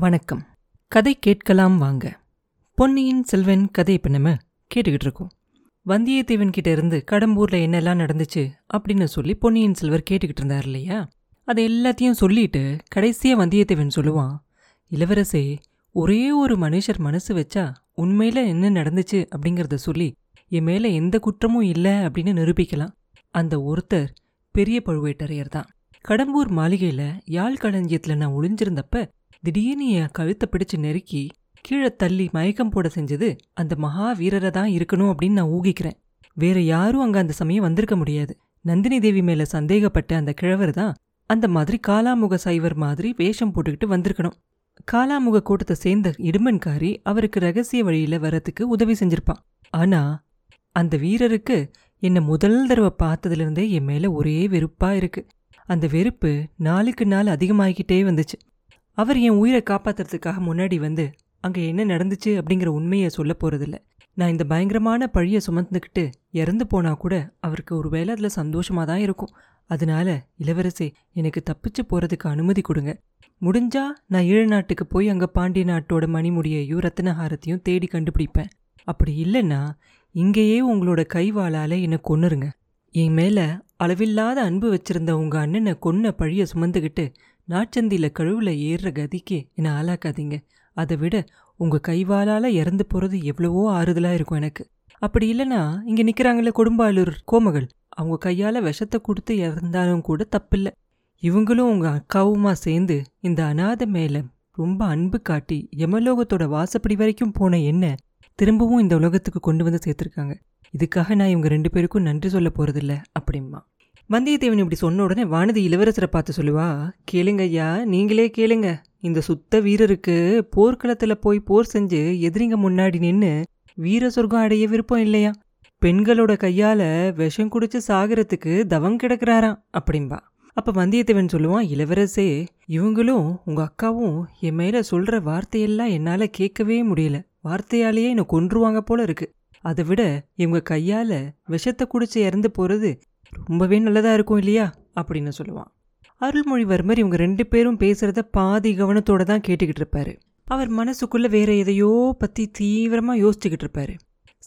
வணக்கம். கதை கேட்கலாம் வாங்க. பொன்னியின் செல்வன் கதை இப்போ நம்ம கேட்டுக்கிட்டு இருக்கோம். வந்தியத்தேவன் கிட்ட இருந்து கடம்பூர்ல என்னெல்லாம் நடந்துச்சு அப்படின்னு சொல்லி பொன்னியின் செல்வர் கேட்டுக்கிட்டு இருந்தார் இல்லையா? அதை எல்லாத்தையும் சொல்லிட்டு கடைசியா வந்தியத்தேவன் சொல்லுவான் இளவரசே ஒரே ஒரு மனுஷர் மனசு வச்சா உண்மையில என்ன நடந்துச்சு? அப்படிங்கறத சொல்லி என் மேல எந்த குற்றமும் இல்லை அப்படின்னு நிரூபிக்கலாம். அந்த ஒருத்தர் பெரிய பழுவேட்டரையர் தான் கடம்பூர் மாளிகையில் யாழ் களஞ்சியத்துல நான் ஒளிஞ்சிருந்தப்ப திடீர்னு என் கழுத்தை பிடிச்சு நெருக்கி கீழே தள்ளி மயக்கம் போட செஞ்சது அந்த மகா வீரரை தான் இருக்கணும் அப்படின்னு நான் ஊகிக்கிறேன். வேற யாரும் அங்க அந்த சமயம் வந்திருக்க முடியாது. நந்தினி தேவி மேல சந்தேகப்பட்ட அந்த கிழவர் தான் அந்த மாதிரி காலாமுக சைவர் மாதிரி வேஷம் போட்டுக்கிட்டு வந்திருக்கணும். காலாமுக கூட்டத்தை சேர்ந்த இடுமன்காரி அவருக்கு ரகசிய வழியில வரத்துக்கு உதவி செஞ்சிருப்பான். ஆனா அந்த வீரருக்கு என்னை முதல் தடவை பார்த்ததுலேருந்தே என் மேல ஒரே வெறுப்பா இருக்கு. அந்த வெறுப்பு நாளுக்கு நாள் அதிகமாகிக்கிட்டே வந்துச்சு. அவர் என் உயிரை காப்பாத்துறதுக்காக முன்னாடி வந்து அங்கே என்ன நடந்துச்சு அப்படிங்கிற உண்மையை சொல்ல போகிறதில்ல நான் இந்த பயங்கரமான பழியை சுமந்துக்கிட்டு இறந்து போனால் கூட அவருக்கு ஒரு வேளை அதில் சந்தோஷமாக தான் இருக்கும். அதனால இளவரசே எனக்கு தப்பிச்சு போகிறதுக்கு அனுமதி கொடுங்க. முடிஞ்சா நான் ஈழ நாட்டுக்கு போய் அங்கே பாண்டிய நாட்டோட மணிமுடியையும் ரத்தனஹாரத்தையும் தேடி கண்டுபிடிப்பேன். அப்படி இல்லைன்னா இங்கேயே உங்களோட கைவாளால் என்னை கொன்னுருங்க. என் மேலே அளவில்லாத அன்பு வச்சிருந்த உங்கள் அண்ணனை கொன்ன பழியை சுமந்துக்கிட்டு நாச்சந்தியில கழுவுல ஏறுற கதிக்கு என்னை ஆளாக்காதீங்க. அதை விட உங்க கைவாலால இறந்து போறது எவ்வளவோ ஆறுதலா இருக்கும் எனக்கு. அப்படி இல்லைன்னா இங்க நிக்கிறாங்களே கொடும்பாலூர் கோமகள். அவங்க கையால விஷத்தை கொடுத்து இறந்தாலும் கூட தப்பில்ல. இவங்களும் உங்க அக்காவுமா சேர்ந்து இந்த அனாதை மேல ரொம்ப அன்பு காட்டி யமலோகத்தோட வாசப்படி வரைக்கும் போன என்ன திரும்பவும் இந்த உலகத்துக்கு கொண்டு வந்து சேர்த்துருக்காங்க. இதுக்காக நான் இவங்க ரெண்டு பேருக்கும் நன்றி சொல்ல போகிறதில்ல அப்படிம்மா வந்தியத்தேவன் இப்படி சொன்ன உடனே வானதி இளவரசரை பார்த்து சொல்லுவா கேளுங்க ஐயா நீங்களே கேளுங்க. இந்த சுத்த வீரருக்கு போர்க்களத்தில் போய் போர் செஞ்சு எதிரிங்க முன்னாடி நின்று வீர சொர்க்கம் அடைய விருப்பம் இல்லையா? பெண்களோட கையால் விஷம் குடிச்சு சாகிறதுக்கு தவம் கிடக்குறாராம் அப்படிம்பா அப்போ வந்தியத்தேவன் சொல்லுவான் இளவரசே இவங்களும் உங்கள் அக்காவும் என் மேலே சொல்கிற வார்த்தையெல்லாம் என்னால் கேட்கவே முடியல. வார்த்தையாலேயே என்னை கொன்றுவாங்க போல இருக்கு. அதை விட இவங்க கையால் விஷத்தை குடிச்சு இறந்து போகிறது ரொம்பவே நல்லதாக இருக்கும் இல்லையா? அப்படின்னு சொல்லுவான். அருள்மொழிவர்மர் இவங்க ரெண்டு பேரும் பேசுகிறத பாதி கவனத்தோடு தான் கேட்டுக்கிட்டு இருப்பார். அவர் மனசுக்குள்ளே வேற எதையோ பற்றி தீவிரமாக யோசிச்சுக்கிட்டு இருப்பார்.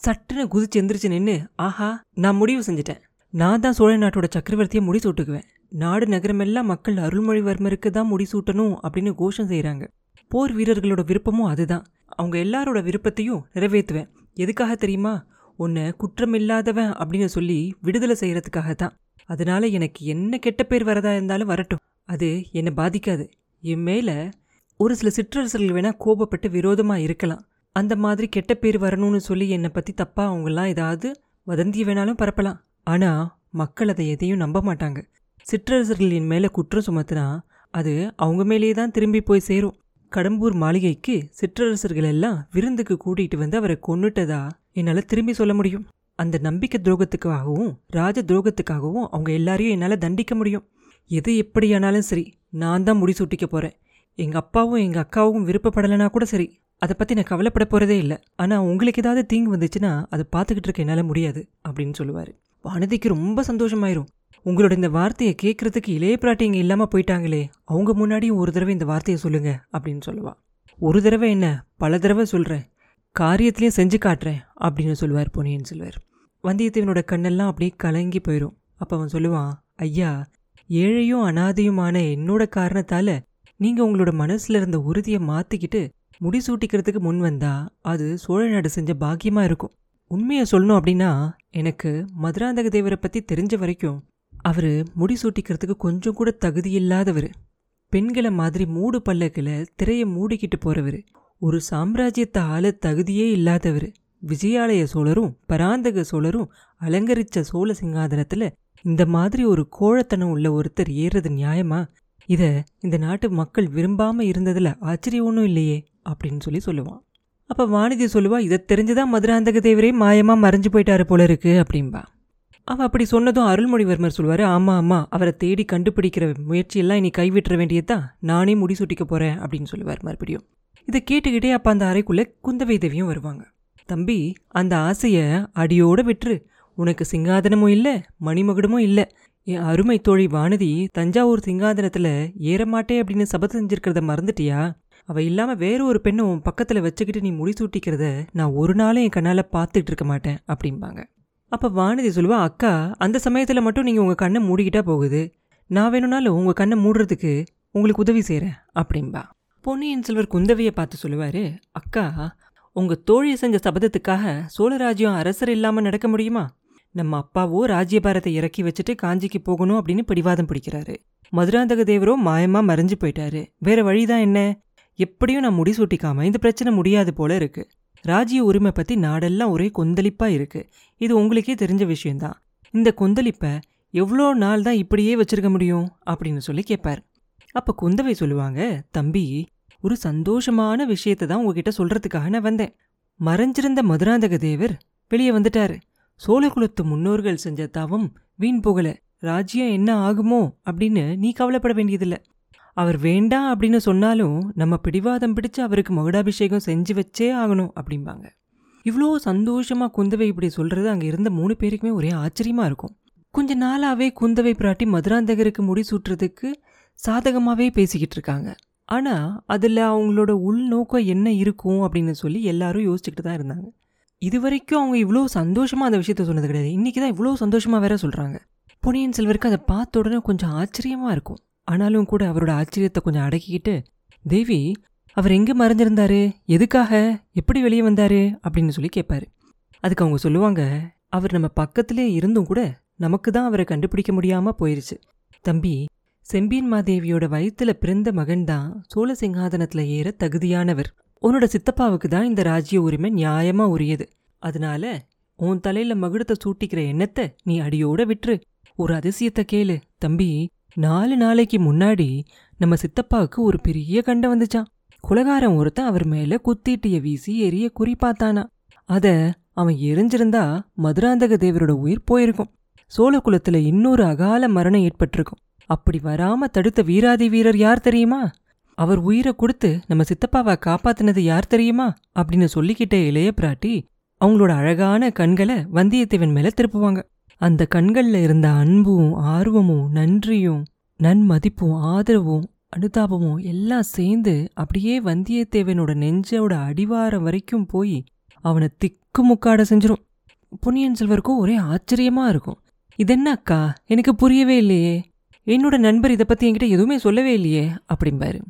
சட்டுன்னு குதிச்சு எந்திரிச்சு நின்று ஆஹா நான் முடிவு செஞ்சுட்டேன். நான் தான் சோழ நாட்டோட சக்கரவர்த்தியை முடி சூட்டுக்குவேன். நாடு நகரமெல்லாம் மக்கள் அருள்மொழிவர்மருக்கு தான் முடி சூட்டணும் அப்படின்னு கோஷம் செய்கிறாங்க போர் வீரர்களோட விருப்பமும் அதுதான். அவங்க எல்லாரோட விருப்பத்தையும் நிறைவேற்றுவேன். எதுக்காக தெரியுமா? உன்னை குற்றமில்லாதவன் அப்படின்னு சொல்லி விடுதலை செய்யறதுக்காக தான் அதனால எனக்கு என்ன கெட்ட பேர் வரதா இருந்தாலும் வரட்டும். அது என்னை பாதிக்காது. என் ஒரு சில சிற்றரசர்கள் வேணா கோபப்பட்டு விரோதமா இருக்கலாம். அந்த மாதிரி கெட்ட பேர் வரணும்னு சொல்லி என்னை பத்தி தப்பா அவங்கெல்லாம் ஏதாவது வதந்தி வேணாலும் பரப்பலாம். ஆனா மக்கள் அதை எதையும் நம்ப மாட்டாங்க. சிற்றரசர்களின் மேலே மேல குற்றம் சுமத்துனா அது அவங்க மேலேயே தான் திரும்பி போய் சேரும். கடம்பூர் மாளிகைக்கு சிற்றரசர்கள் எல்லாம் விருந்துக்கு கூட்டிகிட்டு வந்து அவரை கொன்னுட்டதா என்னால் திரும்பி சொல்ல முடியும். அந்த நம்பிக்கை துரோகத்துக்காகவும் ராஜ துரோகத்துக்காகவும் அவங்க எல்லாரையும் என்னால் தண்டிக்க முடியும். எது எப்படியானாலும் சரி நான் தான் முடிசூட்டிக்க போகிறேன் எங்கள் அப்பாவும் எங்கள் அக்காவும் விருப்பப்படலைனா கூட சரி. அதை பற்றி நான் கவலைப்பட போகிறதே இல்லை. ஆனால் உங்களுக்கு ஏதாவது தீங்கு வந்துச்சுன்னா அதை பார்த்துக்கிட்டு இருக்க என்னால் முடியாது அப்படின்னு சொல்லுவார். வானதிக்கு ரொம்ப சந்தோஷமாயிரும். உங்களோட இந்த வார்த்தையை கேட்கறதுக்கு இளைய பிராட்டி இங்கே இல்லாமல் போயிட்டாங்களே அவங்க முன்னாடியும் ஒரு தடவை இந்த வார்த்தையை சொல்லுங்க அப்படின்னு சொல்லுவா. ஒரு தடவை என்ன பல தடவை சொல்கிறேன் காரியத்திலையும் செஞ்சு காட்டுறேன் அப்படின்னு சொல்லுவார் பொன்னியின் செல்வர். வந்தியத்தேவனோட கண்ணெல்லாம் அப்படியே கலங்கி போயிடும் அப்போ அவன் சொல்லுவான் ஐயா ஏழையும் அனாதையுமான என்னோட காரணத்தால நீங்க உங்களோட மனசுல இருந்த உறுதியை மாத்திக்கிட்டு முடிசூட்டிக்கிறதுக்கு முன் வந்தா அது சோழ நாடு செஞ்ச பாக்கியமா இருக்கும். உண்மையை சொல்லணும் அப்படின்னா எனக்கு மதுராந்தக தேவரை பத்தி தெரிஞ்ச வரைக்கும் அவரு முடிசூட்டிக்கிறதுக்கு கொஞ்சம் கூட தகுதி இல்லாதவர். பெண்களை மாதிரி மூடு பல்லக்கில் திரையை மூடிக்கிட்டு போறவர். ஒரு சாம்ராஜ்யத்தை ஆள தகுதியே இல்லாதவர். விஜயாலய சோழரும் பராந்தக சோழரும் அலங்கரிச்ச சோழ சிங்காதனத்துல இந்த மாதிரி ஒரு கோழத்தனம் உள்ள ஒருத்தர் ஏறுறது நியாயமா? இத இந்த நாட்டு மக்கள் விரும்பாம இருந்ததுல ஆச்சரியம் ஒன்றும் இல்லையே அப்படின்னு சொல்லி சொல்லுவான். அப்ப வானிதி சொல்லுவா இதை தெரிஞ்சுதான் மதுராந்தக தேவரே மாயமா மறைஞ்சு போயிட்டாரு போல இருக்கு அப்படின்பா அவள் அப்படி சொன்னதும் அருள்மொழிவர்மர் சொல்வார் ஆமாம் ஆமாம் அவரை தேடி கண்டுபிடிக்கிற முயற்சியெல்லாம் இனி கைவிட்டுற வேண்டியதுதான். நானே முடிசூட்டிக்க போகிறேன் அப்படின்னு சொல்லுவார் மறுபடியும். இதை கேட்டுக்கிட்டே அப்போ அந்த அறைக்குள்ளே குந்தவை தேவியும் வருவாங்க. தம்பி அந்த ஆசையை அடியோடு விட்டுரு. உனக்கு சிங்காதனமும் இல்லை மணிமகுடமும் இல்லை. என் அருமை தோழி வானதி தஞ்சாவூர் சிங்காதனத்தில் ஏறமாட்டே அப்படின்னு சபதம் செஞ்சிருக்கிறத மறந்துட்டியா? அவள் இல்லாமல் வேற ஒரு பெண்ணை உன் வச்சுக்கிட்டு நீ முடிசூட்டிக்கிறத நான் ஒரு நாளும் என் கண்ணால் பார்த்துட்டு இருக்க மாட்டேன் அப்படிம்பாங்க. அப்போ வானதி சொல்லுவா அக்கா அந்த சமயத்தில் மட்டும் நீங்கள் உங்கள் கண்ணை மூடிக்கிட்டா போகுது. நான் வேணும்னாலும் உங்க கண்ணை மூடுறதுக்கு உங்களுக்கு உதவி செய்கிறேன் அப்படின்பா பொன்னியின் செல்வர் குந்தவையை பார்த்து சொல்லுவார் அக்கா உங்கள் தோழி செஞ்ச சபதத்துக்காக சோழராஜ்யம் அரசர் இல்லாமல் நடக்க முடியுமா? நம்ம அப்பாவோ ராஜ்யபாரத்தை இறக்கி வச்சுட்டு காஞ்சிக்கு போகணும் அப்படின்னு பிடிவாதம் பிடிக்கிறாரு. மதுராந்தக தேவரோ மாயமாக மறைஞ்சு போயிட்டாரு. வேற வழிதான் என்ன? எப்படியும் நான் முடிசூட்டிக்காம இந்த பிரச்சனை முடியாது போல இருக்குது ராஜ்ய உரிமை பத்தி நாடெல்லாம் ஒரே கொந்தளிப்பா இருக்கு. இது உங்களுக்கே தெரிஞ்ச விஷயம்தான். இந்த கொந்தளிப்பை எவ்வளோ நாள் தான் இப்படியே வச்சிருக்க முடியும்? அப்படின்னு சொல்லி கேட்பார் அப்ப குந்தவை சொல்லுவாங்க தம்பி ஒரு சந்தோஷமான விஷயத்தை தான் உங்ககிட்ட சொல்றதுக்காக நான் வந்தேன். மறைஞ்சிருந்த மதுராந்தக தேவர் வெளியே வந்துட்டாரு. சோழகுலத்து முன்னோர்கள் செஞ்ச தவம் வீண் போகல. ராஜ்யம் என்ன ஆகுமோ? அப்படின்னு நீ கவலைப்பட வேண்டியதில்ல. அவர் வேண்டாம் அப்படின்னு சொன்னாலும் நம்ம பிடிவாதம் பிடிச்சு அவருக்கு மகுடாபிஷேகம் செஞ்சு வச்சே ஆகணும் அப்படிம்பாங்க. இவ்வளோ சந்தோஷமாக குந்தவை இப்படி சொல்கிறது அங்கே இருந்த மூணு பேருக்குமே ஒரே ஆச்சரியமாக இருக்கும். கொஞ்ச நாளாகவே குந்தவை பிராட்டி மதுராந்தகருக்கு முடிசூட்டுறதுக்கு சாதகமாகவே பேசிக்கிட்டு இருக்காங்க. ஆனால் அதில் அவங்களோட உள்நோக்கம் என்ன இருக்கும் அப்படின்னு சொல்லி எல்லாரும் யோசிச்சுக்கிட்டு தான் இருந்தாங்க. இது வரைக்கும் அவங்க இவ்வளோ சந்தோஷமாக அந்த விஷயத்த சொன்னது கிடையாது. இன்றைக்கி தான் இவ்வளோ சந்தோஷமாக வேற சொல்கிறாங்க பொன்னியின் செல்வருக்கு அதை பார்த்த உடனே கொஞ்சம் ஆச்சரியமாக இருக்கும். ஆனாலும் கூட அவரோட ஆச்சரியத்தை கொஞ்சம் அடக்கிக்கிட்டு தேவி அவர் எங்கே மறைஞ்சிருந்தாரு? எதுக்காக? எப்படி வெளியே வந்தாரு? அப்படின்னு சொல்லி கேட்பாரு அதுக்கு அவங்க சொல்லுவாங்க அவர் நம்ம பக்கத்திலே இருந்தும் கூட நமக்கு தான் அவரை கண்டுபிடிக்க முடியாம போயிருச்சு. தம்பி செம்பியன் மாதேவியோட வயித்துல பிறந்த மகன்தான் சோழ சிங்காதனத்துல ஏற தகுதியானவர். உன்னோட சித்தப்பாவுக்கு தான் இந்த ராஜ்ய உரிமை நியாயமா உரியது. அதனால உன் தலையில மகுடத்தை சூட்டிக்கிற எண்ணத்தை நீ அடியோட விட்டுரு. ஒரு அதிசயத்தை கேளு. தம்பி நாலு நாளைக்கு முன்னாடி நம்ம சித்தப்பாவுக்கு ஒரு பெரிய கண்டம் வந்துச்சான் குலகாரன் ஒருத்தன் அவர் மேல குத்திட்டிய வீசி எரிய குறி பார்த்தானா. அத அவன் எரிஞ்சிருந்தா மதுராந்தக தேவரோட உயிர் போயிருக்கும். சோழ குலத்துல இன்னொரு அகால மரணம் ஏற்பட்டிருக்கும். அப்படி வராம தடுத்த வீராதி வீரர் யார் தெரியுமா? அவர் உயிரை கொடுத்து நம்ம சித்தப்பாவை காப்பாத்தினது யார் தெரியுமா? அப்படின்னு சொல்லிக்கிட்டே இளைய பிராட்டி அவங்களோட அழகான கண்களை வந்தியத்தேவன் மேல திருப்புவாங்க. அந்த கண்கள்ல இருந்த அன்பும் ஆர்வமும் நன்றியும் நன்மதிப்பும் ஆதரவும் அனுதாபமும் எல்லாம் சேர்ந்து அப்படியே வந்தியத்தேவனோட நெஞ்சோட அடிவாரம் வரைக்கும் போய் அவனை திக்கு முக்காட செஞ்சிரும். பொன்னியின் செல்வருக்கும் ஒரே ஆச்சரியமா இருக்கும். இதென்ன அக்கா எனக்கு புரியவே இல்லையே. என்னோட நண்பர் இதை பத்தி என்கிட்ட எதுவுமே சொல்லவே இல்லையே அப்படிம்பாரு.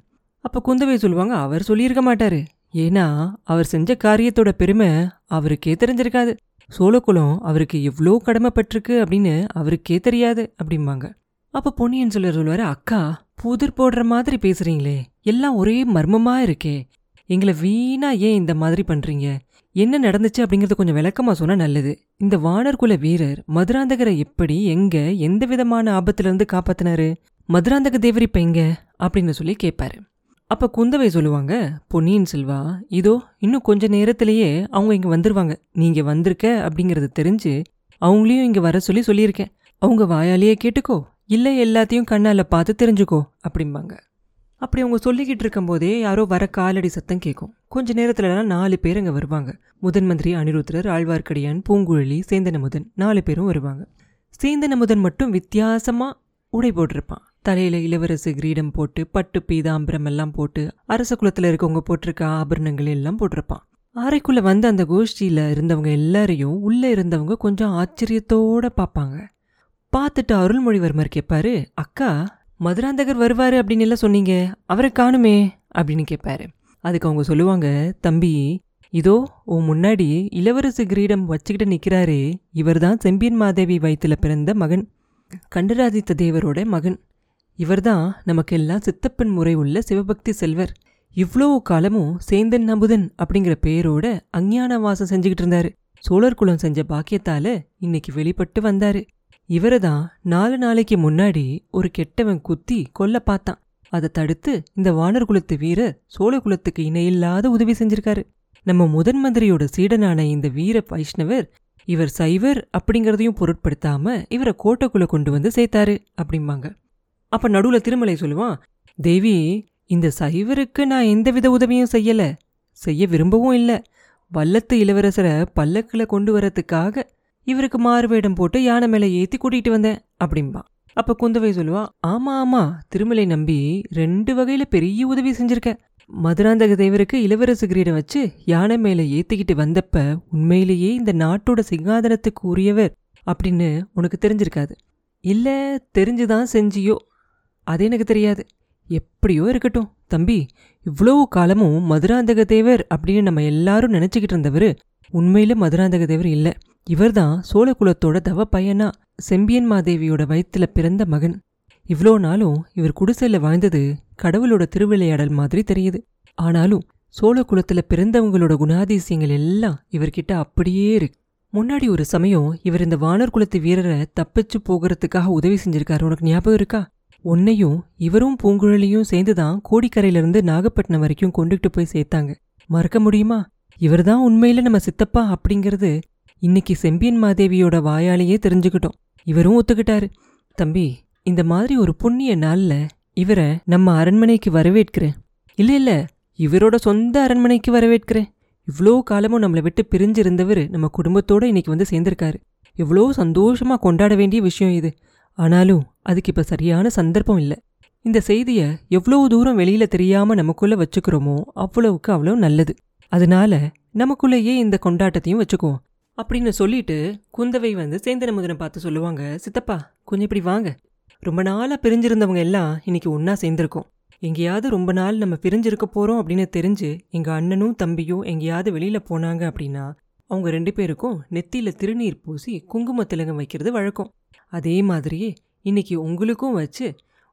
அப்ப குந்தவை சொல்லுவாங்க அவர் சொல்லியிருக்க மாட்டாரு. ஏன்னா அவர் செஞ்ச காரியத்தோட பெருமை அவருக்கே தெரிஞ்சிருக்காது. சோழகுலம் அவருக்கு எவ்வளோ கடமைப்பட்டிருக்கு அப்படின்னு அவருக்கே தெரியாது அப்படிம்பாங்க. அப்ப பொன்னியின் செல்வர் சொல்லுவார் அக்கா புதிர் போடுற மாதிரி பேசுறீங்களே எல்லாம் ஒரே மர்மமா இருக்கே எங்களை வீணா ஏன் இந்த மாதிரி பண்றீங்க? என்ன நடந்துச்சு? அப்படிங்கறத கொஞ்சம் விளக்கமா சொன்னா நல்லது. இந்த வானர்குல வீரர் மதுராந்தகரை எப்படி எங்க எந்த விதமான ஆபத்துல இருந்து காப்பாத்தினாரு? மதுராந்தக தேவர் இப்ப எங்க? அப்படின்னு சொல்லி கேட்பாரு அப்போ குந்தவை சொல்லுவாங்க பொன்னியின் செல்வா இதோ இன்னும் கொஞ்ச நேரத்திலேயே அவங்க இங்கே வந்துருவாங்க. நீங்கள் வந்திருக்க? அப்படிங்கறது தெரிஞ்சு அவங்களையும் இங்கே வர சொல்லி சொல்லியிருக்கேன். அவங்க வாயாலேயே கேட்டுக்கோ இல்லை எல்லாத்தையும் கண்ணால பார்த்து தெரிஞ்சுக்கோ அப்படிம்பாங்க. அப்படி அவங்க சொல்லிக்கிட்டு இருக்கும்போதே யாரோ வர காலடி சத்தம் கேட்கும். கொஞ்ச நேரத்துலலாம் நாலு பேர் அங்கே வருவாங்க. முதன் மந்திரி அனிருத்ரர் ஆழ்வார்க்கடியான் பூங்குழலி சேந்தனமுதன் நாலு பேரும் வருவாங்க. சேந்தனமுதன் மட்டும் வித்தியாசமாக உடை போட்டிருப்பான். தலையில இளவரசு கிரீடம் போட்டு பட்டு பீதாம்பரம் எல்லாம் போட்டு அரச குலத்துல இருக்கவங்க போட்டிருக்க ஆபரணங்கள் எல்லாம் போட்டிருப்பான். அறைக்குள்ள வந்து அந்த கோஷ்டியில இருந்தவங்க எல்லாரையும் உள்ள இருந்தவங்க கொஞ்சம் ஆச்சரியத்தோட பார்ப்பாங்க. பார்த்துட்டு அருள்மொழிவர்மர் கேட்பாரு அக்கா மதுராந்தகர் வருவாரு அப்படின்னு எல்லாம் சொன்னீங்க அவரை காணுமே அப்படின்னு கேட்பாரு அதுக்கு அவங்க சொல்லுவாங்க தம்பி இதோ உன் முன்னாடி இளவரசு கிரீடம் வச்சுக்கிட்டு நிக்கிறாரே இவர்தான் செம்பியன் மாதேவி வயித்துல பிறந்த மகன் கண்டராதித்த தேவரோட மகன். இவர்தான் நமக்கெல்லாம் சித்தப்பன் முறை உள்ள சிவபக்தி செல்வர். இவ்வளோ காலமும் சேந்தன் நம்புதன் அப்படிங்கிற பேரோட அஞ்ஞான வாசம் செஞ்சுக்கிட்டு இருந்தாரு. சோழர் குலம் செஞ்ச பாக்கியத்தால இன்னைக்கு வெளிப்பட்டு வந்தாரு. இவரை தான் நாலு நாளைக்கு முன்னாடி ஒரு கெட்டவன் குத்தி கொல்ல பார்த்தான். அதை தடுத்து இந்த வானர் குலத்து வீரர் சோழ குலத்துக்கு இணையில்லாத உதவி செஞ்சிருக்காரு. நம்ம முதன் மந்திரியோட சீடனான இந்த வீர வைஷ்ணவர் இவர் சைவர் அப்படிங்கறதையும் பொருட்படுத்தாம இவரை கோட்டைக்குள்ள கொண்டு வந்து சேர்த்தாரு அப்படிம்பாங்க. அப்ப நடுவுல திருமலை சொல்லுவான் தேவி இந்த சைவருக்கு நான் எந்தவித உதவியும் செய்யல. செய்ய விரும்பவும் இல்ல. வல்லத்து இளவரசரை பல்லக்கில் கொண்டு வரத்துக்காக இவருக்கு மாறுவேடம் போட்டு யானை மேல ஏத்தி கூட்டிட்டு வந்தேன் அப்படிம்பா. அப்ப குந்தவை சொல்லுவா ஆமா ஆமா. திருமலை நம்பி ரெண்டு வகையில பெரிய உதவி செஞ்சிருக்க. மதுராந்தக தேவருக்கு இளவரசு கிரீடம் வச்சு யானை மேல ஏத்திக்கிட்டு வந்தப்ப உண்மையிலேயே இந்த நாட்டோட சிங்காதனத்துக்கு உரியவர் அப்படின்னு உனக்கு தெரிஞ்சிருக்காது. இல்ல தெரிஞ்சுதான் செஞ்சியோ அது எனக்கு தெரியாது. எப்படியோ இருக்கட்டும். தம்பி இவ்வளவு காலமும் மதுராந்தக தேவர் அப்படின்னு நம்ம எல்லாரும் நினைச்சுக்கிட்டு இருந்தவர் உண்மையில மதுராந்தக தேவர் இல்ல. இவர்தான் சோழகுலத்தோட தவ பையனா செம்பியன் மாதேவியோட வயித்துல பிறந்த மகன். இவ்வளோ நாளும் இவர் குடிசையில் வாழ்ந்தது கடவுளோட திருவிளையாடல் மாதிரி தெரியுது. ஆனாலும் சோழ குலத்தில் பிறந்தவங்களோட குணாதிசயங்கள் எல்லாம் இவர்கிட்ட அப்படியே இருக்கு. முன்னாடி ஒரு சமயம் இவர் இந்த வானர் குலத்து வீரரை தப்பிச்சு போகிறதுக்காக உதவி செஞ்சிருக்காரு. உனக்கு ஞாபகம் இருக்கா? உன்னையும் இவரும் பூங்குழலியும் சேர்ந்துதான் கோடிக்கரையிலிருந்து நாகப்பட்டினம் வரைக்கும் கொண்டுகிட்டு போய் சேர்த்தாங்க. மறக்க முடியுமா? இவர்தான் உண்மையில நம்ம சித்தப்பா அப்படிங்கிறது இன்னைக்கு செம்பியன் மாதேவியோட வாயாலேயே தெரிஞ்சுக்கிட்டோம். இவரும் ஒத்துக்கிட்டாரு. தம்பி இந்த மாதிரி ஒரு புண்ணிய நாள்ல இவரை நம்ம அரண்மனைக்கு வரவேற்கிறேன். இல்ல இல்ல இவரோட சொந்த அரண்மனைக்கு வரவேற்கிறேன். இவ்வளோ காலமும் நம்மளை விட்டு பிரிஞ்சிருந்தவர் நம்ம குடும்பத்தோட இன்னைக்கு வந்து சேர்ந்திருக்காரு. எவ்வளோ சந்தோஷமா கொண்டாட வேண்டிய விஷயம் இது. ஆனாலும் அதுக்கு இப்ப சரியான சந்தர்ப்பம் இல்லை. இந்த செய்தியை எவ்வளவு தூரம் வெளியில தெரியாம நமக்குள்ள வச்சுக்கிறோமோ அவ்வளவுக்கு அவ்வளவு நல்லது. அதனால நமக்குள்ளேயே இந்த கொண்டாட்டத்தையும் வச்சுக்குவோம். அப்படின்னு சொல்லிட்டு குந்தவை வந்து சேந்தன முதனை பார்த்து சொல்லுவாங்க சித்தப்பா கொஞ்சம் இப்படி வாங்க. ரொம்ப நாளாக பிரிஞ்சிருந்தவங்க எல்லாம் இன்னைக்கு ஒன்றா சேர்ந்திருக்கோம். எங்கேயாவது ரொம்ப நாள் நம்ம பிரிஞ்சிருக்க போகிறோம் அப்படின்னு தெரிஞ்சு எங்கள் அண்ணனும் தம்பியும் எங்கேயாவது வெளியில் போனாங்க அப்படின்னா அவங்க ரெண்டு பேருக்கும் நெத்தியில் திருநீர் பூசி குங்கும வைக்கிறது வழக்கம். அதே மாதிரியே இன்னைக்கு உங்களுக்கும் வச்சு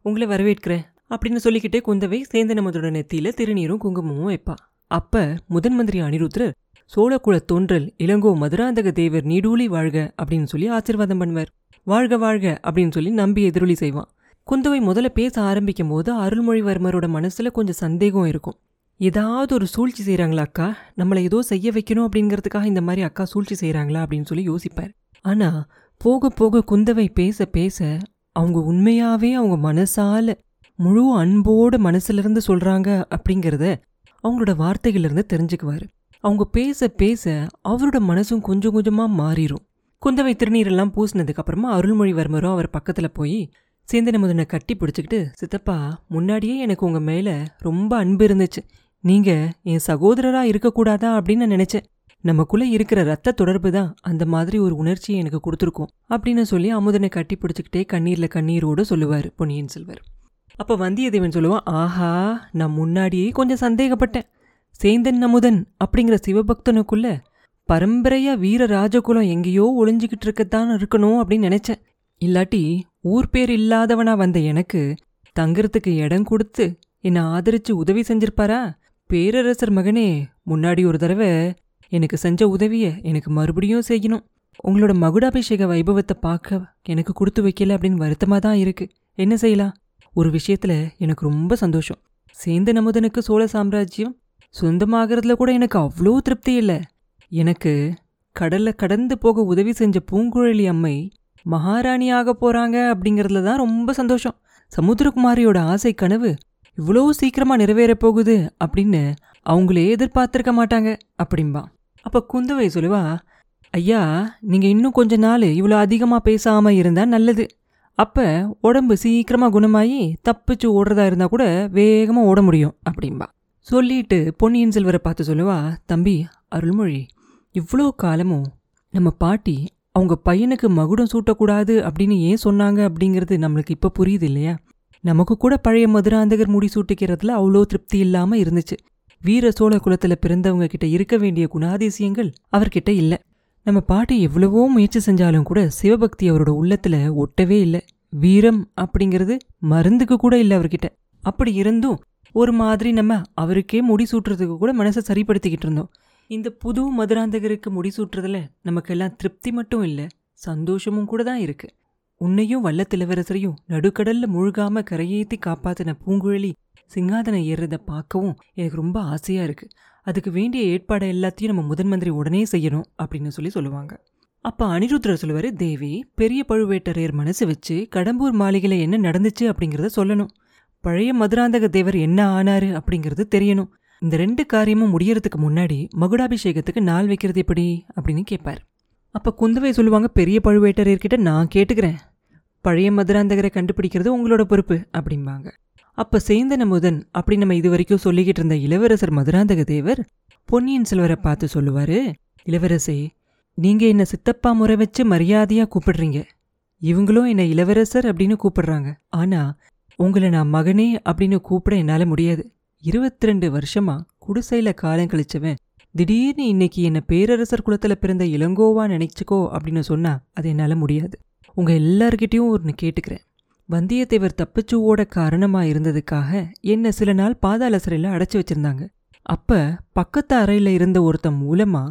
உங்களை வரவேற்கிறேன் அப்படின்னு சொல்லிக்கிட்டே குந்தவை சேந்தனமதோட நெத்தியில திருநீரும் குங்குமமும் வைப்பா. அப்போ முதன் மந்திரி அனிருத்ரர் சோழகுல தோன்றல் இளங்கோ மதுராந்தக தேவர் நீடூழி வாழ்க அப்படின்னு சொல்லி ஆசிர்வாதம் பண்ணுவார். வாழ்க வாழ்க அப்படின்னு சொல்லி நம்பி எதிரொலி செய்வான். குந்தவை முதல்ல பேச ஆரம்பிக்கும் போது அருள்மொழிவர்மரோட மனசில் கொஞ்சம் சந்தேகம் இருக்கும். ஏதாவது ஒரு சூழ்ச்சி செய்கிறாங்களா அக்கா? நம்மளை ஏதோ செய்ய வைக்கணும் அப்படிங்கிறதுக்காக இந்த மாதிரி அக்கா சூழ்ச்சி செய்கிறாங்களா அப்படின்னு சொல்லி யோசிப்பார். ஆனால் போக போக குந்தவை பேச பேச அவங்க உண்மையாவே அவங்க மனசால முழு அன்போட மனசுல சொல்கிறாங்க சொல்றாங்க அவங்களோட வார்த்தைகளிலிருந்து தெரிஞ்சுக்குவார். அவங்க பேச பேச அவரோட மனசும் கொஞ்சம் கொஞ்சமாக மாறிடும் குந்தவை திருநீரெல்லாம் பூசினதுக்கப்புறமா அருள்மொழிவர்மரும் அவர் பக்கத்தில் போய் சேந்தன முதனை கட்டி பிடிச்சிக்கிட்டு சித்தப்பா முன்னாடியே எனக்கு உங்கள் மேலே ரொம்ப அன்பு இருந்துச்சு. நீங்கள் என் சகோதரராக இருக்கக்கூடாதா? அப்படின்னு நான் நினச்சேன். நமக்குள்ளே இருக்கிற ரத்த தொடர்பு தான் அந்த மாதிரி ஒரு உணர்ச்சியை எனக்கு கொடுத்துருக்கும் அப்படின்னு சொல்லி அமுதனை கட்டி பிடிச்சிக்கிட்டே கண்ணீர்ல கண்ணீரோட சொல்லுவார் பொன்னியின் செல்வர். அப்போ வந்தியத்தேவன் சொல்லுவான் ஆஹா நான் முன்னாடியே கொஞ்சம் சந்தேகப்பட்டேன். சேந்தன் அமுதன் அப்படிங்கிற சிவபக்தனுக்குள்ள பரம்பரையா வீர ராஜகுலம் எங்கேயோ ஒளிஞ்சிக்கிட்டு இருக்கத்தான் இருக்கணும் அப்படின்னு நினச்சேன். இல்லாட்டி ஊர் பேர் இல்லாதவனா வந்த எனக்கு தங்குறதுக்கு இடம் கொடுத்து என்னை ஆதரிச்சு உதவி செஞ்சிருப்பாரா? பேரரசர் மகனே முன்னாடி ஒரு தடவை எனக்கு செஞ்ச உதவிய எனக்கு மறுபடியும் செய்யணும். உங்களோட மகுடாபிஷேக வைபவத்தை பார்க்க எனக்கு கொடுத்து வைக்கல அப்படின்னு வருத்தமா தான் இருக்கு. என்ன செய்யலாம்? ஒரு விஷயத்துல எனக்கு ரொம்ப சந்தோஷம். சேந்த நமுதனுக்கு சோழ சாம்ராஜ்யம் சொந்தமாகறதுல கூட எனக்கு அவ்வளோ திருப்தி இல்லை. எனக்கு கடல்ல கடந்து போக உதவி செஞ்ச பூங்குழலி அம்மை மகாராணியாக போறாங்க அப்படிங்கறதுல தான் ரொம்ப சந்தோஷம். சமுத்திரகுமாரியோட ஆசை கனவு இவ்வளோ சீக்கிரமா நிறைவேறப் போகுது அப்படின்னு அவங்களே எதிர்பார்த்திருக்க மாட்டாங்க அப்படிம்பா. அப்போ குந்தவை சொல்லுவா ஐயா நீங்கள் இன்னும் கொஞ்ச நாள் இவ்வளோ அதிகமாக பேசாமல் இருந்தால் நல்லது. அப்போ உடம்பு சீக்கிரமாக குணமாகி தப்பிச்சு ஓடுறதா இருந்தால் கூட வேகமாக ஓட முடியும் அப்படிம்பா. சொல்லிட்டு பொன்னியின் செல்வரை பார்த்து சொல்லுவா தம்பி அருள்மொழி இவ்வளோ காலமும் நம்ம பாட்டி அவங்க பையனுக்கு மகுடம் சூட்டக்கூடாது அப்படின்னு ஏன் சொன்னாங்க? அப்படிங்கிறது நம்மளுக்கு இப்போ புரியுது இல்லையா? நமக்கு கூட பழைய மதுராந்தகர் முடி சூட்டிக்கிறதுல அவ்வளோ திருப்தி இல்லாமல் இருந்துச்சு. வீர சோழ குலத்துல பிறந்தவங்க கிட்ட இருக்க வேண்டிய குணாதிசயங்கள் அவர்கிட்ட இல்ல. நம்ம பாட்டி எவ்வளவோ முயற்சி செஞ்சாலும் கூட சிவபக்தி அவரோட உள்ளத்துல ஒட்டவே இல்லை. வீரம் அப்படிங்கிறது மருந்துக்கு கூட இல்லை அவர்கிட்ட. அப்படி இருந்தும் ஒரு மாதிரி நம்ம அவருக்கே முடி சூட்டுறதுக்கு கூட மனசை சரிப்படுத்திக்கிட்டு இருந்தோம். இந்த புது மதுராந்தகருக்கு முடிசூட்டுறதுல நமக்கெல்லாம் திருப்தி மட்டும் இல்லை சந்தோஷமும் கூட தான் இருக்குது உன்னையும் வல்லத்திலவரசரையும் நடுக்கடல்ல முழுகாம கரையேத்தி காப்பாத்தின பூங்குழலி சிங்காதனம் ஏறுறத பார்க்கவும் எனக்கு ரொம்ப ஆசையா இருக்கு. அதுக்கு வேண்டிய ஏற்பாடை எல்லாத்தையும் நம்ம முதன் மந்திரி உடனே செய்யணும் அப்படின்னு சொல்லி சொல்லுவாங்க. அப்ப அனிருத்ரர் சொல்லுவாரு தேவி பெரிய பழுவேட்டரையர் மனசு வச்சு கடம்பூர் மாளிகையில என்ன நடந்துச்சு அப்படிங்கறத சொல்லணும். பழைய மதுராந்தக தேவர் என்ன ஆனாரு அப்படிங்கறது தெரியணும். இந்த ரெண்டு காரியமும் முடியறதுக்கு முன்னாடி மகுடாபிஷேகத்துக்கு நாள் வைக்கிறது எப்படி? அப்படின்னு கேட்பார் அப்ப குந்தவை சொல்லுவாங்க பெரிய பழுவேட்டரையர்கிட்ட நான் கேட்டுக்கிறேன். பழைய மதுராந்தகரை கண்டுபிடிக்கிறது உங்களோட பொறுப்பு அப்படிம்பாங்க. அப்ப சேந்தன முதன் அப்படி நம்ம இது வரைக்கும் சொல்லிக்கிட்டு இருந்த இளவரசர் மதுராந்தக தேவர் பொன்னியின் செல்வரை பார்த்து சொல்லுவாரு இளவரசே நீங்க என்ன சித்தப்பா முறை வச்சு மரியாதையா கூப்பிடுறீங்க? இவங்களும் என்ன இளவரசர்? அப்படின்னு கூப்பிடுறாங்க. ஆனா உங்களை நான் மகனே அப்படின்னு கூப்பிட என்னால முடியாது. இருபத்தி ரெண்டு வருஷமா குடிசையில காலம் கழிச்சவன் திடீர்னு இன்னைக்கு என்ன பேரரசர் குலத்துல பிறந்த இளங்கோவா நினைச்சுக்கோ அப்படின்னு சொன்னா அது என்னால முடியாது. உங்க எல்லார்கிட்டயும் ஒன்று கேட்டுக்கிறேன். வந்தியத்தேவர் தப்பிச்சு ஓட காரணமா இருந்ததுக்காக என்ன சில நாள் பாதாள சிறையில் அடைச்சு வச்சிருந்தாங்க. அப்ப பக்கத்து அறையில இருந்த ஒருத்தன் மூலமா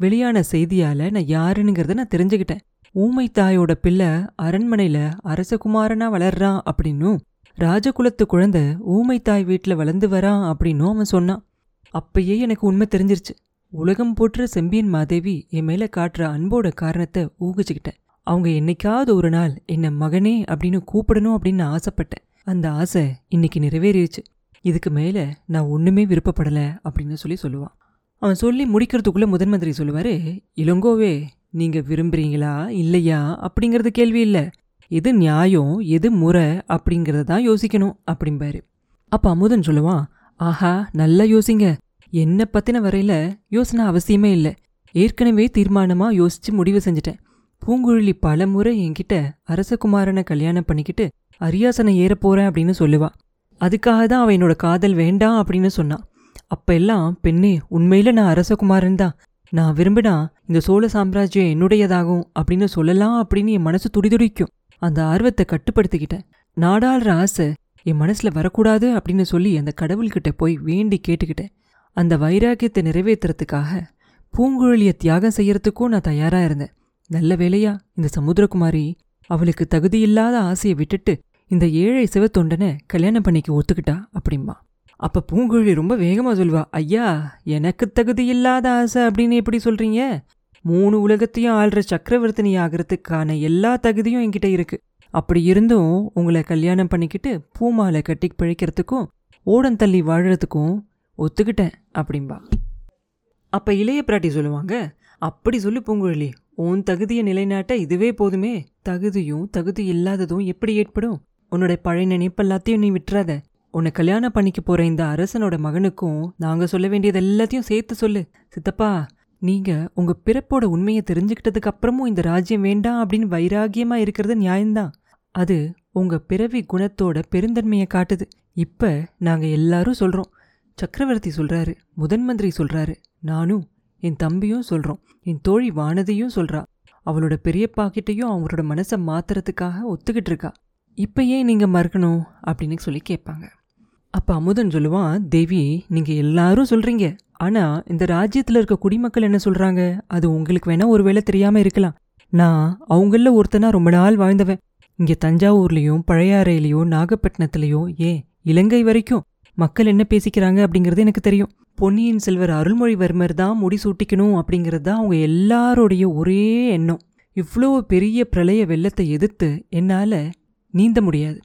வெளியான செய்தியால நான் யாருனுங்கிறத நான் தெரிஞ்சுக்கிட்டேன். ஊமை தாயோட பிள்ளை அரண்மனையில் அரசகுமாரனா வளர்றான் அப்படின்னும் ராஜகுலத்து குழந்தை ஊமை தாய் வீட்டில் வளர்ந்து வரான் அப்படின்னும் அவன் சொன்னான். அப்பயே எனக்கு உண்மை தெரிஞ்சிருச்சு. உலகம் போற்ற செம்பியன் மாதேவி என் மேல காட்டுற அன்போட காரணத்தை ஊகிச்சுக்கிட்டேன். அவங்க என்னைக்காவது ஒரு நாள் என்னை மகனே அப்படின்னு கூப்பிடணும் அப்படின்னு ஆசைப்பட்டேன். அந்த ஆசை இன்னைக்கு நிறைவேறிடுச்சு. இதுக்கு மேல நான் ஒண்ணுமே விருப்பப்படல அப்படின்னு சொல்லி சொல்லுவான். அவன் சொல்லி முடிக்கிறதுக்குள்ள முதன் மந்திரி சொல்லுவாரு இளங்கோவே நீங்க விரும்புறீங்களா? இல்லையா? அப்படிங்கறது கேள்வி இல்ல. எது நியாயம் எது முறை அப்படிங்கிறத தான் யோசிக்கணும் அப்படிம்பாரு. அப்ப அமுதன் சொல்லுவான் ஆஹா நல்லா யோசிங்க. என்ன பத்தின வரையில யோசனை அவசியமே இல்லை. ஏற்கனவே தீர்மானமா யோசிச்சு முடிவு செஞ்சிட்டேன். பூங்குழலி பல முறை என்கிட்ட அரசகுமாரனை கல்யாணம் பண்ணிக்கிட்டு அரியாசனை ஏற அப்படின்னு சொல்லுவா. அதுக்காக தான் அவ என்னோட காதல் வேண்டாம் அப்படின்னு சொன்னான் அப்ப எல்லாம் பெண்ணே உண்மையில நான் அரசகுமாரன் தான். நான் விரும்பினா இந்த சோழ சாம்ராஜ்யம் என்னுடையதாகும் அப்படின்னு சொல்லலாம் அப்படின்னு என் மனசு துடிதுடிக்கும். அந்த ஆர்வத்தை கட்டுப்படுத்திக்கிட்டேன். நாடாளுற ஆசை என் மனசுல வரக்கூடாது அப்படின்னு சொல்லி அந்த கடவுள்கிட்ட போய் வேண்டி கேட்டுக்கிட்டேன். அந்த வைராக்கியத்தை நிறைவேற்றுறதுக்காக பூங்குழலியை தியாகம் செய்யறதுக்கும் நான் தயாரா இருந்தேன். நல்ல வேலையா இந்த சமுத்திரகுமாரி அவளுக்கு தகுதியில்லாத ஆசையை விட்டுட்டு இந்த ஏழை சிவத்தொண்டனை கல்யாணம் பண்ணிக்க ஒத்துக்கிட்டா அப்படிம்பா. அப்ப பூங்குழலி ரொம்ப வேகமா சொல்வா ஐயா எனக்கு தகுதியில்லாத ஆசை அப்படின்னு எப்படி சொல்றீங்க? மூணு உலகத்தையும் ஆள்ற சக்கரவர்த்தினி ஆகிறதுக்கான எல்லா தகுதியும் என்கிட்ட இருக்கு. அப்படி இருந்தும் உங்களை கல்யாணம் பண்ணிக்கிட்டு பூமாலை கட்டி பிழைக்கிறதுக்கும் ஓடந்தள்ளி வாழறதுக்கும் ஒத்துக்கிட்டேன் அப்படிம்பா. அப்ப இளைய பிராட்டி சொல்லுவாங்க அப்படி சொல்லு பூங்குழலி உன் தகுதியை நிலைநாட்ட இதுவே போதுமே. தகுதியும் தகுதி இல்லாததும் எப்படி ஏற்படும்? உன்னோட பழைய நினைப்பு எல்லாத்தையும் நீ விட்டுறாத. உன்னை கல்யாணம் பண்ணிக்க போற இந்த அரசனோட மகனுக்கும் நாங்க சொல்ல வேண்டியது எல்லாத்தையும் சேர்த்து சொல்லு. சித்தப்பா நீங்க உங்க பிறப்போட உண்மையை தெரிஞ்சுக்கிட்டதுக்கு அப்புறமும் இந்த ராஜ்யம் வேண்டாம் அப்படின்னு வைராகியமா இருக்கிறது நியாயம்தான். அது உங்க பிறவி குணத்தோட பெருந்தன்மையை காட்டுது. இப்ப நாங்க எல்லாரும் சொல்றோம். சக்கரவர்த்தி சொல்றாரு முதன் மந்திரி சொல்றாரு நானும் என் தம்பியும் சொல்றோம் என் தோழி வானதியும் சொல்றா அவளோட பெரியப்பா கிட்டயும் அவங்களோட மனசை மாத்துறதுக்காக ஒத்துக்கிட்டு இருக்கா. இப்ப ஏன் நீங்க மறுக்கணும்? அப்படின்னு சொல்லி கேட்பாங்க. அப்ப அமுதன் சொல்லுவான் தேவி நீங்க எல்லாரும் சொல்றீங்க. ஆனா இந்த ராஜ்யத்துல இருக்க குடிமக்கள் என்ன சொல்றாங்க? அது உங்களுக்கு வேணா ஒருவேளை தெரியாம இருக்கலாம். நான் அவங்களில் ஒருத்தனா ரொம்ப நாள் வாழ்ந்தவன். இங்க தஞ்சாவூர்லேயும் பழையாறையிலையும் நாகப்பட்டினத்துலேயும் ஏன் இலங்கை வரைக்கும் மக்கள் என்ன பேசிக்கிறாங்க அப்படிங்கிறது எனக்கு தெரியும். பொன்னியின் செல்வர் அருள்மொழிவர்மர் தான் முடி சூட்டிக்கணும் அப்படிங்கிறது தான் அவங்க எல்லாரோடைய ஒரே எண்ணம். இவ்வளோ பெரிய பிரளய வெள்ளத்தை எதிர்த்து என்னால் நீந்த முடியாது.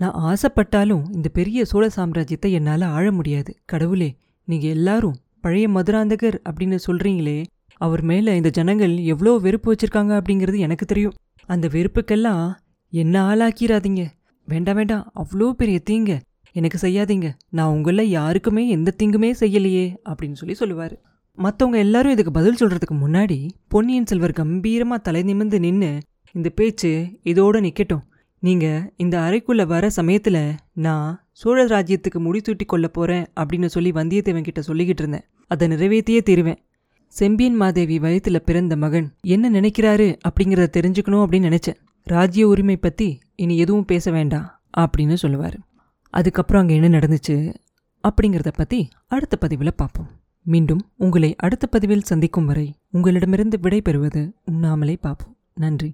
நான் ஆசைப்பட்டாலும் இந்த பெரிய சோழ சாம்ராஜ்யத்தை என்னால் ஆழ முடியாது. கடவுளே நீங்கள் எல்லாரும் பழைய மதுராந்தகர் அப்படின்னு சொல்கிறீங்களே அவர் மேலே இந்த ஜனங்கள் எவ்வளோ வெறுப்பு வச்சுருக்காங்க அப்படிங்கிறது எனக்கு தெரியும். அந்த வெறுப்புக்கெல்லாம் என்ன ஆளாக்கிறாதீங்க வேண்டாம் வேண்டாம் அவ்வளோ பெரிய தீங்க. எனக்கு செய்யாதீங்க. நான் உங்கள யாருக்குமே எந்த தீங்குமே செய்யலையே அப்படின்னு சொல்லி சொல்லுவார். மற்றவங்க எல்லாரும் இதுக்கு பதில் சொல்கிறதுக்கு முன்னாடி பொன்னியின் செல்வர் கம்பீரமாக தலை நிமிர்ந்து நின்று இந்த பேச்சு இதோட நிற்கட்டும் நீங்கள் இந்த அறைக்குள்ளே வர சமயத்தில் நான் சோழ ராஜ்யத்துக்கு முடிசூட்டி கொள்ள போகிறேன் அப்படின்னு சொல்லி வந்தியத்தேவன் கிட்ட சொல்லிக்கிட்டு இருந்தேன். அதை நிறைவேற்றியே தீருவேன். செம்பியன் மாதேவி வயத்தில் பிறந்த மகன் என்ன நினைக்கிறாரு அப்படிங்கிறத தெரிஞ்சுக்கணும் அப்படின்னு நினச்சேன். ராஜ்ய உரிமை பற்றி இனி எதுவும் பேச வேண்டாம் அப்படின்னு சொல்லுவார். அதுக்கப்புறம் அங்கே என்ன நடந்துச்சு அப்படிங்கிறத பற்றி அடுத்த பதிவில் பார்ப்போம். மீண்டும் உங்களை அடுத்த பதிவில் சந்திக்கும் வரை உங்களிடமிருந்து விடை பெறுவது உண்ணாமலே பார்ப்போம். நன்றி.